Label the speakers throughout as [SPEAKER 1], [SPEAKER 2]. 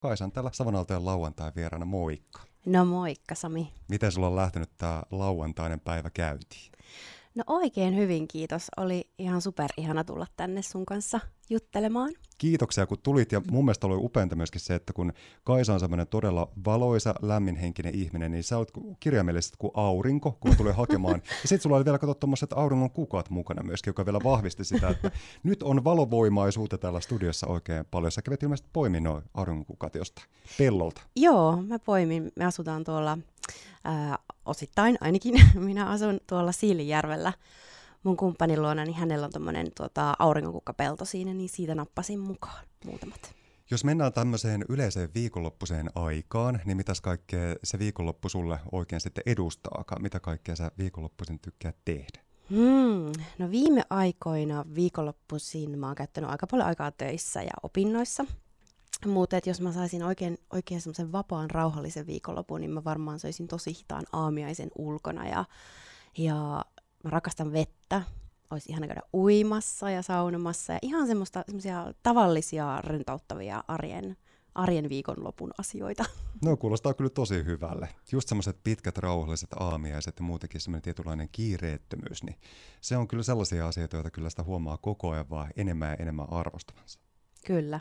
[SPEAKER 1] Kaisan täällä Savonaltojen lauantai vieraana, moikka.
[SPEAKER 2] No moikka Sami.
[SPEAKER 1] Miten sulla on lähtenyt tämä lauantainen päivä käyntiin?
[SPEAKER 2] No oikein hyvin kiitos. Oli ihan super ihana tulla tänne sun kanssa juttelemaan.
[SPEAKER 1] Kiitoksia kun tulit ja mun mielestä oli upeinta myöskin se, että kun Kaisa on semmoinen todella valoisa, lämminhenkinen ihminen, niin sä oot kirjaimellisesti kuin aurinko, kun tulee hakemaan. Ja sitten sulla oli vielä katsottu tuommoiset auringon kukat mukana myöskin, joka vielä vahvisti sitä, että nyt on valovoimaisuutta täällä studiossa oikein paljon. Sä kävit ilmeisesti poimin noin auringon kukat jostain pellolta.
[SPEAKER 2] Joo, mä poimin. Me asutaan tuolla ää, osittain ainakin. Minä asun tuolla Siilijärvellä mun kumppanin luona, niin hänellä on tämmöinen tuota, auringonkukkapelto siinä, niin siitä nappasin mukaan muutamat.
[SPEAKER 1] Jos mennään tämmöiseen yleiseen viikonloppuiseen aikaan, niin mitäs kaikkea se viikonloppu sulle oikein sitten edustaakaan? Mitä kaikkea sä viikonloppuisin tykkää tehdä?
[SPEAKER 2] Hmm. No viime aikoina viikonloppuisin mä oon käyttänyt aika paljon aikaa töissä ja opinnoissa. Mutta jos mä saisin oikein, oikein semmoisen vapaan, rauhallisen viikonlopun, niin mä varmaan söisin tosi hitaan aamiaisen ulkona. Ja, ja mä rakastan vettä. Olisi ihana käydä uimassa ja saunomassa. Ja ihan semmoista, semmoisia tavallisia, rentouttavia arjen, arjen viikonlopun asioita.
[SPEAKER 1] No kuulostaa kyllä tosi hyvälle. Just semmoiset pitkät rauhalliset aamiaiset ja muutenkin semmoinen tietynlainen kiireettömyys, niin se on kyllä sellaisia asioita, joita kyllä sitä huomaa koko ajan vaan enemmän ja enemmän arvostavansa.
[SPEAKER 2] Kyllä.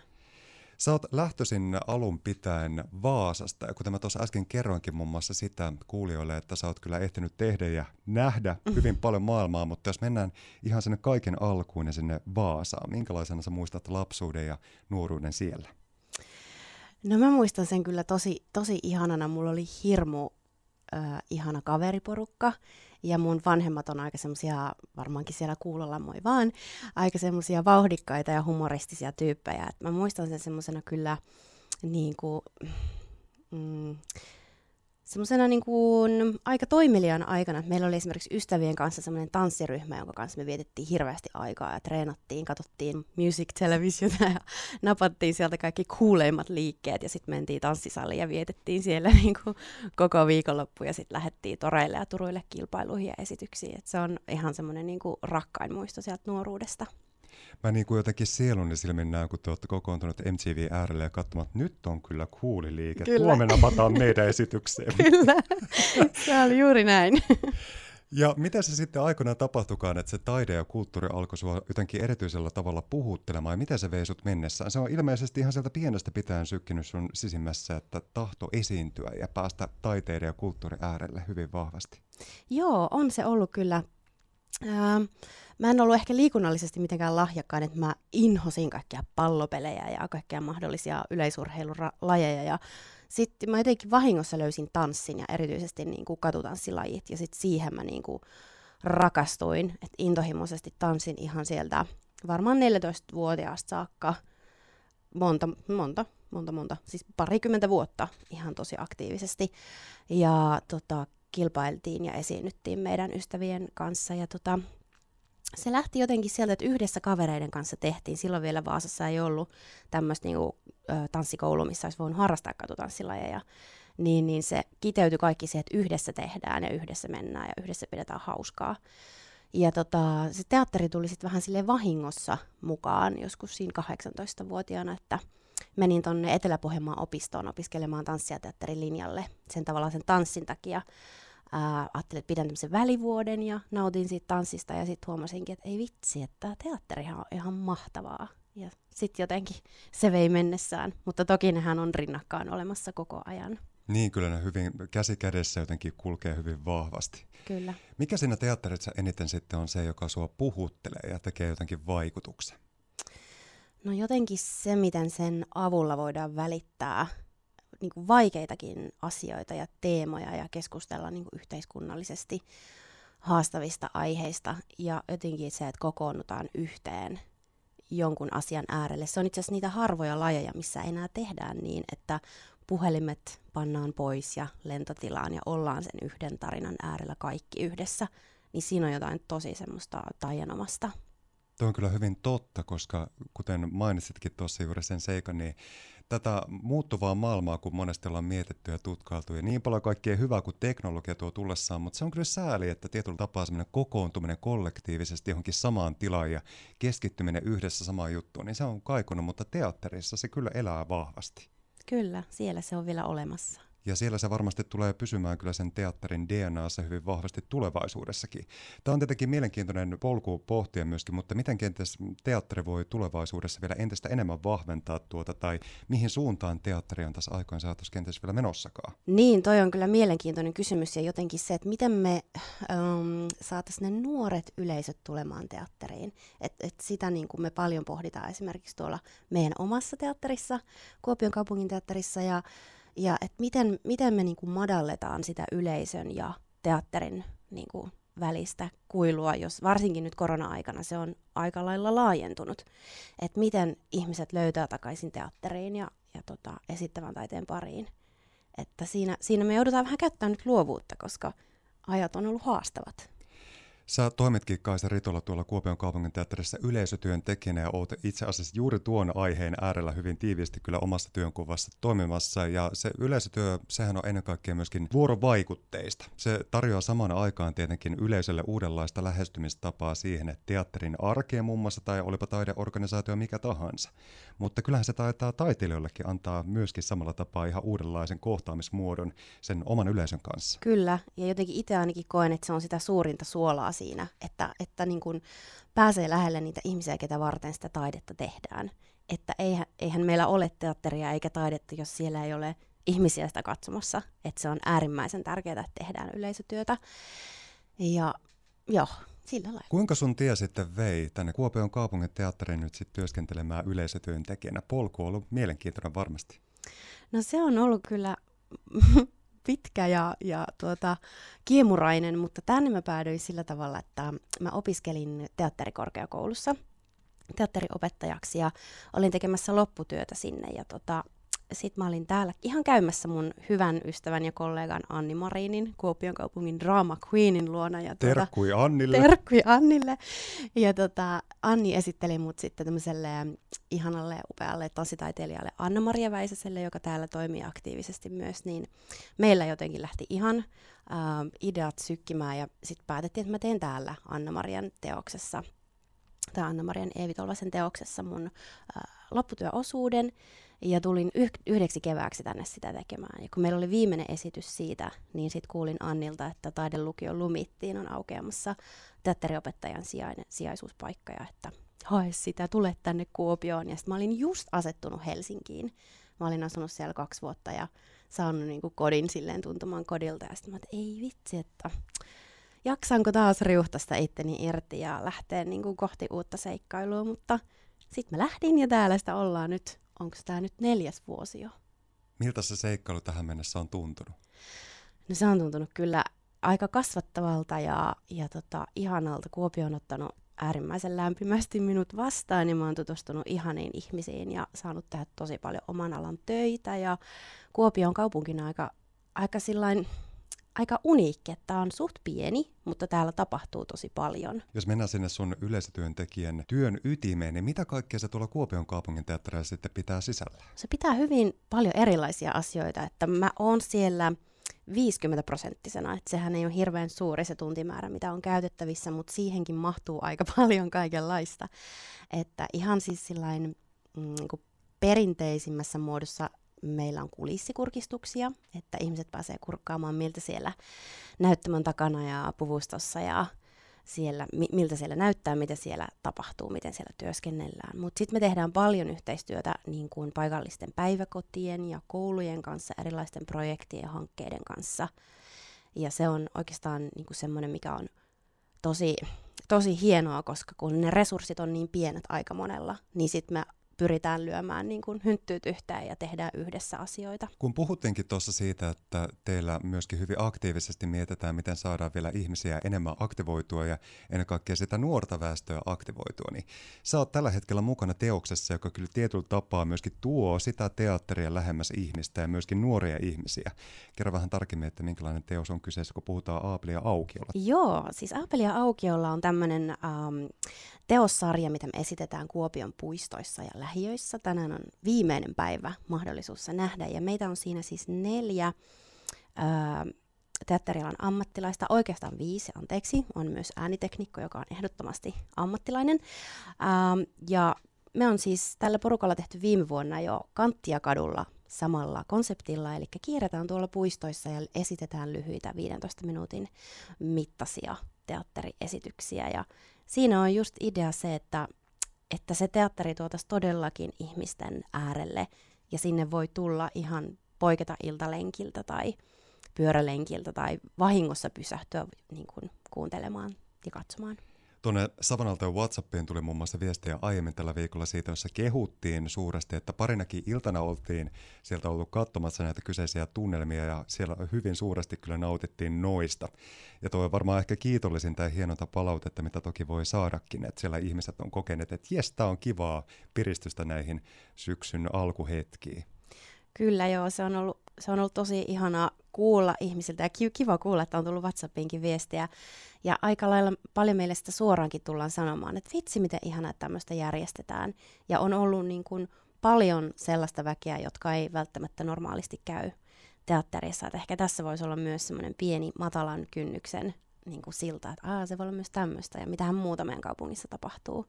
[SPEAKER 1] Sä oot lähtöisin alun pitäen Vaasasta, ja kuten mä tuossa äsken kerroinkin muun muassa sitä kuulijoille, että sä oot kyllä ehtinyt tehdä ja nähdä hyvin paljon maailmaa, mutta jos mennään ihan sinne kaiken alkuun ja sinne Vaasaan, minkälaisena sä muistat lapsuuden ja nuoruuden siellä?
[SPEAKER 2] No mä muistan sen kyllä tosi, tosi ihanana. Mulla oli hirmu äh, ihana kaveriporukka. Ja mun vanhemmat on aika semmoisia, varmaankin siellä kuulolla moi vaan, aika semmoisia vauhdikkaita ja humoristisia tyyppejä. Et mä muistan sen semmoisena kyllä niin kuin, mm, semmoisena niin kuin aika toimelijan aikana. Meillä oli esimerkiksi ystävien kanssa semmoinen tanssiryhmä, jonka kanssa me vietettiin hirveästi aikaa ja treenattiin, katsottiin music televisiota ja napattiin sieltä kaikki kuuleimmat liikkeet ja sitten mentiin tanssisaliin ja vietettiin siellä niin kuin koko viikonloppu ja sitten lähdettiin toreille ja turuille kilpailuihin ja esityksiin. Et se on ihan semmoinen niin kuin rakkain muisto sieltä nuoruudesta
[SPEAKER 1] mä niin kuin jotenkin sielun silmin näen, kun te olette kokoontunut MTV äärelle ja katsomaan, että nyt on kyllä kuuliliike. Kyllä. Huomenna pataan meidän esitykseen.
[SPEAKER 2] kyllä, se oli juuri näin.
[SPEAKER 1] Ja mitä se sitten aikoinaan tapahtukaan, että se taide ja kulttuuri alkoi sinua jotenkin erityisellä tavalla puhuttelemaan, ja miten se vei sut mennessään? Se on ilmeisesti ihan sieltä pienestä pitäen sykkinyt sun sisimmässä, että tahto esiintyä ja päästä taiteiden ja kulttuurin äärelle hyvin vahvasti.
[SPEAKER 2] Joo, on se ollut kyllä. Ähm, mä en ollut ehkä liikunnallisesti mitenkään lahjakkaan, että mä inhosin kaikkia pallopelejä ja kaikkia mahdollisia yleisurheilulajeja. Ja sitten mä jotenkin vahingossa löysin tanssin ja erityisesti niin kuin katutanssilajit. Ja sitten siihen mä niin kuin rakastuin, että intohimoisesti tanssin ihan sieltä varmaan 14-vuotiaasta saakka monta, monta, monta, monta, siis parikymmentä vuotta ihan tosi aktiivisesti. Ja tota, kilpailtiin ja esiinnyttiin meidän ystävien kanssa. Ja tota, se lähti jotenkin sieltä, että yhdessä kavereiden kanssa tehtiin. Silloin vielä Vaasassa ei ollut tämmöistä niinku, tanssikoulua, missä olisi voinut harrastaa katutanssilajeja. Niin, niin se kiteytyi kaikki siihen, että yhdessä tehdään ja yhdessä mennään ja yhdessä pidetään hauskaa. Ja tota, se teatteri tuli sitten vähän sille vahingossa mukaan joskus siinä 18-vuotiaana, että menin tuonne Etelä-Pohjanmaan opistoon opiskelemaan tanssia teatterin linjalle sen tavallaan sen tanssin takia ää, ajattelin, että pidän tämmöisen välivuoden ja nautin siitä tanssista ja sitten huomasinkin, että ei vitsi, että tämä teatterihan on ihan mahtavaa. Ja sitten jotenkin se vei mennessään, mutta toki nehän on rinnakkaan olemassa koko ajan.
[SPEAKER 1] Niin, kyllä ne hyvin käsi kädessä jotenkin kulkee hyvin vahvasti.
[SPEAKER 2] Kyllä.
[SPEAKER 1] Mikä siinä teatterissa eniten sitten on se, joka sua puhuttelee ja tekee jotenkin vaikutuksen?
[SPEAKER 2] No jotenkin se, miten sen avulla voidaan välittää niin kuin vaikeitakin asioita ja teemoja ja keskustella niin kuin yhteiskunnallisesti haastavista aiheista. Ja jotenkin se, että kokoonnutaan yhteen jonkun asian äärelle. Se on itse asiassa niitä harvoja lajeja, missä enää tehdään niin, että puhelimet pannaan pois ja lentotilaan ja ollaan sen yhden tarinan äärellä kaikki yhdessä. Niin siinä on jotain tosi semmoista taianomasta.
[SPEAKER 1] Tuo on kyllä hyvin totta, koska kuten mainitsitkin tuossa juuri sen seikan, niin tätä muuttuvaa maailmaa, kun monesti ollaan mietitty ja tutkailtu, ja niin paljon kaikkea hyvää kuin teknologia tuo tullessaan, mutta se on kyllä sääli, että tietyllä tapaa semmoinen kokoontuminen kollektiivisesti johonkin samaan tilaan ja keskittyminen yhdessä samaan juttuun, niin se on kaikunut, mutta teatterissa se kyllä elää vahvasti.
[SPEAKER 2] Kyllä, siellä se on vielä olemassa.
[SPEAKER 1] Ja siellä se varmasti tulee pysymään kyllä sen teatterin DNAssa hyvin vahvasti tulevaisuudessakin. Tämä on tietenkin mielenkiintoinen polku pohtia myöskin, mutta miten kenties teatteri voi tulevaisuudessa vielä entistä enemmän vahventaa tuota, tai mihin suuntaan teatteri on tässä aikoin saatossa kenties vielä menossakaan?
[SPEAKER 2] Niin, toi on kyllä mielenkiintoinen kysymys ja jotenkin se, että miten me ähm, saataisiin ne nuoret yleisöt tulemaan teatteriin. Et, et sitä niin kuin me paljon pohditaan esimerkiksi tuolla meidän omassa teatterissa, Kuopion kaupungin teatterissa ja ja että miten, miten me niin kuin madalletaan sitä yleisön ja teatterin niin kuin välistä kuilua, jos varsinkin nyt korona-aikana se on aika lailla laajentunut. Että miten ihmiset löytää takaisin teatteriin ja, ja tota, esittävän taiteen pariin. Että siinä, siinä me joudutaan vähän käyttämään nyt luovuutta, koska ajat on ollut haastavat.
[SPEAKER 1] Sä toimitkin Kaisa Ritola tuolla Kuopion kaupungin teatterissa yleisötyön tekijänä ja oot itse asiassa juuri tuon aiheen äärellä hyvin tiiviisti kyllä omassa työnkuvassa toimimassa. Ja se yleisötyö, sehän on ennen kaikkea myöskin vuorovaikutteista. Se tarjoaa samaan aikaan tietenkin yleisölle uudenlaista lähestymistapaa siihen, että teatterin arkeen muun muassa tai olipa taideorganisaatio mikä tahansa. Mutta kyllähän se taitaa taiteilijoillekin antaa myöskin samalla tapaa ihan uudenlaisen kohtaamismuodon sen oman yleisön kanssa.
[SPEAKER 2] Kyllä, ja jotenkin itse ainakin koen, että se on sitä suurinta suolaa siinä, että, että niin kuin pääsee lähelle niitä ihmisiä, ketä varten sitä taidetta tehdään. Että eihän, eihän meillä ole teatteria eikä taidetta, jos siellä ei ole ihmisiä sitä katsomassa. Että se on äärimmäisen tärkeää, että tehdään yleisötyötä. Ja joo, sillä lailla.
[SPEAKER 1] Kuinka sun tie sitten vei tänne Kuopion kaupungin teatteriin nyt sitten työskentelemään yleisötyön tekijänä? Polku on ollut mielenkiintoinen varmasti.
[SPEAKER 2] No se on ollut kyllä pitkä ja, ja tuota, kiemurainen, mutta tänne mä päädyin sillä tavalla, että mä opiskelin teatterikorkeakoulussa teatteriopettajaksi ja olin tekemässä lopputyötä sinne ja tota, sitten mä olin täällä ihan käymässä mun hyvän ystävän ja kollegan Anni Marinin, Kuopion kaupungin Drama Queenin luona. Ja
[SPEAKER 1] tuota, terkkui Annille.
[SPEAKER 2] Terkkui Annille. Ja tota, Anni esitteli mut sitten tämmöiselle ihanalle upealle tanssitaiteilijalle Anna-Maria Väisäselle, joka täällä toimii aktiivisesti myös, niin meillä jotenkin lähti ihan äh, ideat sykkimään ja sitten päätettiin, että mä teen täällä Anna-Marian teoksessa, tai Anna-Marian Eevi Tolvasen teoksessa mun äh, lopputyöosuuden, ja tulin yh- yhdeksi kevääksi tänne sitä tekemään. Ja kun meillä oli viimeinen esitys siitä, niin sitten kuulin Annilta, että taidelukio Lumittiin on aukeamassa teatteriopettajan sijainen, sijaisuuspaikka ja että hae sitä, tule tänne Kuopioon. Ja sitten mä olin just asettunut Helsinkiin. Mä olin asunut siellä kaksi vuotta ja saanut niin kuin kodin silleen tuntumaan kodilta. Ja sitten mä että ei vitsi, että jaksanko taas riuhtasta itteni irti ja lähteä niin kuin kohti uutta seikkailua. Mutta sitten mä lähdin ja täällä sitä ollaan nyt onko tämä nyt neljäs vuosi jo.
[SPEAKER 1] Miltä se seikkailu tähän mennessä on tuntunut?
[SPEAKER 2] No se on tuntunut kyllä aika kasvattavalta ja, ja tota, ihanalta. Kuopio on ottanut äärimmäisen lämpimästi minut vastaan ja mä oon tutustunut ihaniin ihmisiin ja saanut tehdä tosi paljon oman alan töitä ja Kuopio on kaupunkina aika, aika sillain aika uniikki, että tämä on suht pieni, mutta täällä tapahtuu tosi paljon.
[SPEAKER 1] Jos mennään sinne sun yleisötyöntekijän työn ytimeen, niin mitä kaikkea se tuolla Kuopion kaupungin teatterilla sitten pitää sisällä?
[SPEAKER 2] Se pitää hyvin paljon erilaisia asioita, että mä oon siellä 50 prosenttisena, että sehän ei ole hirveän suuri se tuntimäärä, mitä on käytettävissä, mutta siihenkin mahtuu aika paljon kaikenlaista. Että ihan siis sillain mm, niin perinteisimmässä muodossa meillä on kulissikurkistuksia, että ihmiset pääsee kurkkaamaan, miltä siellä näyttämön takana ja puvustossa ja siellä, miltä siellä näyttää, mitä siellä tapahtuu, miten siellä työskennellään. Mutta sitten me tehdään paljon yhteistyötä niin kuin paikallisten päiväkotien ja koulujen kanssa, erilaisten projektien ja hankkeiden kanssa. Ja se on oikeastaan niin kuin semmoinen, mikä on tosi, tosi hienoa, koska kun ne resurssit on niin pienet aika monella, niin sitten me pyritään lyömään niin kuin hynttyyt yhteen ja tehdään yhdessä asioita.
[SPEAKER 1] Kun puhuttiinkin tuossa siitä, että teillä myöskin hyvin aktiivisesti mietitään, miten saadaan vielä ihmisiä enemmän aktivoitua ja ennen kaikkea sitä nuorta väestöä aktivoitua, niin sä oot tällä hetkellä mukana teoksessa, joka kyllä tietyllä tapaa myöskin tuo sitä teatteria lähemmäs ihmistä ja myöskin nuoria ihmisiä. Kerro vähän tarkemmin, että minkälainen teos on kyseessä, kun puhutaan Aapelia aukiolla.
[SPEAKER 2] Joo, siis Aapelia aukiolla on tämmöinen ähm, teossarja, mitä me esitetään Kuopion puistoissa ja lähiöissä. Tänään on viimeinen päivä mahdollisuus se nähdä ja meitä on siinä siis neljä ää, teatterialan ammattilaista, oikeastaan viisi, anteeksi, on myös ääniteknikko, joka on ehdottomasti ammattilainen. Ää, ja me on siis tällä porukalla tehty viime vuonna jo Kanttia kadulla samalla konseptilla, eli kierretään tuolla puistoissa ja esitetään lyhyitä 15 minuutin mittaisia teatteriesityksiä. Ja siinä on just idea se, että, että se teatteri tuotaisi todellakin ihmisten äärelle ja sinne voi tulla ihan poiketa iltalenkiltä tai pyörälenkiltä tai vahingossa pysähtyä niin kuin, kuuntelemaan ja katsomaan.
[SPEAKER 1] Tuonne Savanalta WhatsAppiin tuli muun muassa viestejä aiemmin tällä viikolla siitä, jossa kehuttiin suuresti, että parinakin iltana oltiin sieltä ollut katsomassa näitä kyseisiä tunnelmia ja siellä hyvin suuresti kyllä nautittiin noista. Ja tuo on varmaan ehkä kiitollisin tai hienonta palautetta, mitä toki voi saadakin, että siellä ihmiset on kokeneet, että jes, tämä on kivaa piristystä näihin syksyn alkuhetkiin.
[SPEAKER 2] Kyllä joo, se on ollut, se on ollut tosi ihanaa kuulla ihmisiltä ja kiva kuulla, että on tullut WhatsAppiinkin viestiä. Ja aika lailla paljon meille sitä suoraankin tullaan sanomaan, että vitsi miten ihanaa, että tämmöistä järjestetään. Ja on ollut niin kuin paljon sellaista väkeä, jotka ei välttämättä normaalisti käy teatterissa. Että ehkä tässä voisi olla myös semmoinen pieni matalan kynnyksen niin kuin silta, että Aa, se voi olla myös tämmöistä ja mitähän muuta meidän kaupungissa tapahtuu.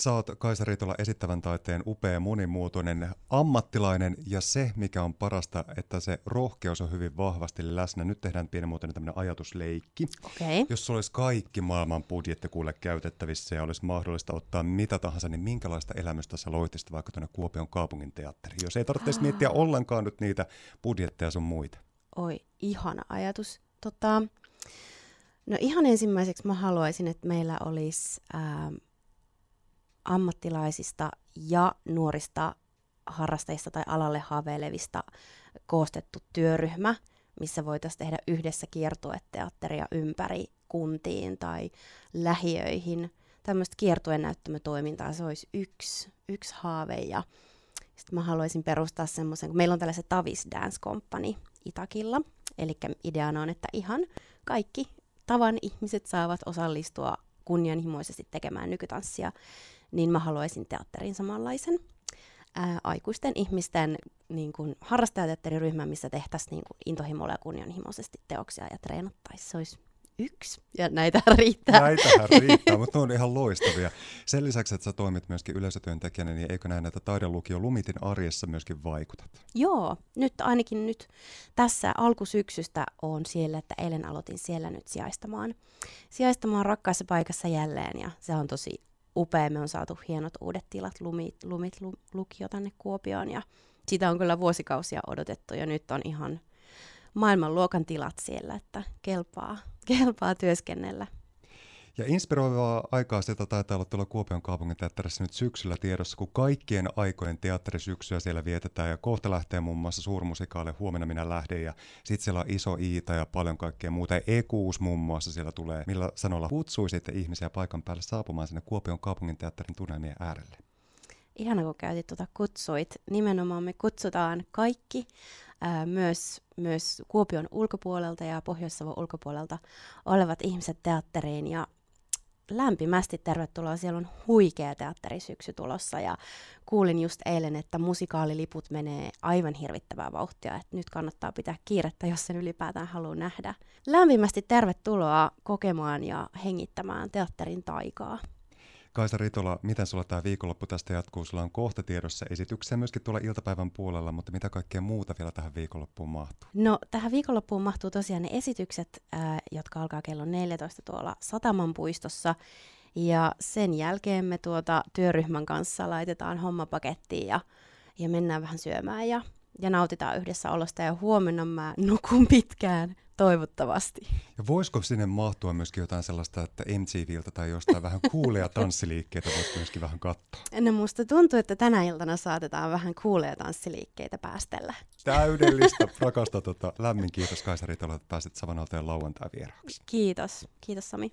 [SPEAKER 1] Sä oot Kaisa Riitola esittävän taiteen upea monimuotoinen ammattilainen ja se, mikä on parasta, että se rohkeus on hyvin vahvasti läsnä. Nyt tehdään pienimuotoinen tämmöinen ajatusleikki.
[SPEAKER 2] Okay.
[SPEAKER 1] Jos sulla olisi kaikki maailman budjetti kuule käytettävissä ja olisi mahdollista ottaa mitä tahansa, niin minkälaista elämystä sä loitisit vaikka tuonne Kuopion kaupungin teatteriin, jos ei tarvitse miettiä ollenkaan nyt niitä budjetteja sun muita?
[SPEAKER 2] Oi, ihana ajatus. Tota, no ihan ensimmäiseksi mä haluaisin, että meillä olisi... Ähm, ammattilaisista ja nuorista harrastajista tai alalle haaveilevista koostettu työryhmä, missä voitaisiin tehdä yhdessä kiertueteatteria ympäri kuntiin tai lähiöihin. Tämmöistä kiertuen näyttämötoimintaa, se olisi yksi, yksi haave. Ja sitten mä haluaisin perustaa semmoisen, kun meillä on tällaiset Tavis Dance Company Itakilla. Eli ideana on, että ihan kaikki tavan ihmiset saavat osallistua kunnianhimoisesti tekemään nykytanssia niin mä haluaisin teatterin samanlaisen ää, aikuisten ihmisten niin kuin, harrastajateatteriryhmän, missä tehtäisiin niin kuin, intohimolla ja kunnianhimoisesti teoksia ja treenattaisiin. Se olisi yksi, ja näitä riittää.
[SPEAKER 1] Näitähän riittää, mutta ne on ihan loistavia. Sen lisäksi, että sä toimit myöskin yleisötyöntekijänä, niin eikö näin, että taidelukio Lumitin arjessa myöskin vaikutat?
[SPEAKER 2] Joo, nyt ainakin nyt tässä alkusyksystä on siellä, että eilen aloitin siellä nyt sijaistamaan, sijaistamaan rakkaassa paikassa jälleen, ja se on tosi upea. Me on saatu hienot uudet tilat, lumit, lumit lu, lukio tänne Kuopioon ja sitä on kyllä vuosikausia odotettu ja nyt on ihan maailmanluokan tilat siellä, että kelpaa, kelpaa työskennellä.
[SPEAKER 1] Ja inspiroivaa aikaa sitä taitaa olla tuolla Kuopion kaupungin teatterissa nyt syksyllä tiedossa, kun kaikkien aikojen teatterisyksyä siellä vietetään ja kohta lähtee muun muassa suurmusikaale Huomenna minä lähden ja sitten siellä on Iso Iita ja paljon kaikkea muuta. Ja Ekuus muun muassa siellä tulee. Millä sanoilla kutsuisitte ihmisiä paikan päälle saapumaan sinne Kuopion kaupungin teatterin tunnelmien äärelle?
[SPEAKER 2] Ihana, kun käytit tuota kutsuit. Nimenomaan me kutsutaan kaikki, myös, myös Kuopion ulkopuolelta ja Pohjois-Savon ulkopuolelta olevat ihmiset teatteriin. Ja lämpimästi tervetuloa. Siellä on huikea teatterisyksy tulossa ja kuulin just eilen, että musikaaliliput menee aivan hirvittävää vauhtia, että nyt kannattaa pitää kiirettä, jos sen ylipäätään haluaa nähdä. Lämpimästi tervetuloa kokemaan ja hengittämään teatterin taikaa.
[SPEAKER 1] Kaisa Ritola, miten sulla tämä viikonloppu tästä jatkuu? Sulla on kohta tiedossa esityksiä myöskin tuolla iltapäivän puolella, mutta mitä kaikkea muuta vielä tähän viikonloppuun mahtuu?
[SPEAKER 2] No tähän viikonloppuun mahtuu tosiaan ne esitykset, äh, jotka alkaa kello 14 tuolla Sataman puistossa. Ja sen jälkeen me tuota työryhmän kanssa laitetaan homma pakettiin ja, ja mennään vähän syömään ja, ja nautitaan yhdessä olosta. Ja huomenna mä nukun pitkään Toivottavasti.
[SPEAKER 1] Ja voisiko sinne mahtua myöskin jotain sellaista, että MTVltä tai jostain vähän kuuleja tanssiliikkeitä voisi myöskin vähän katsoa?
[SPEAKER 2] No musta tuntuu, että tänä iltana saatetaan vähän kuuleja tanssiliikkeitä päästellä.
[SPEAKER 1] Täydellistä. Rakasta tota. Lämmin kiitos Kaisa Ritola, että pääsit Savanalteen lauantai vieraaksi.
[SPEAKER 2] Kiitos. Kiitos Sami.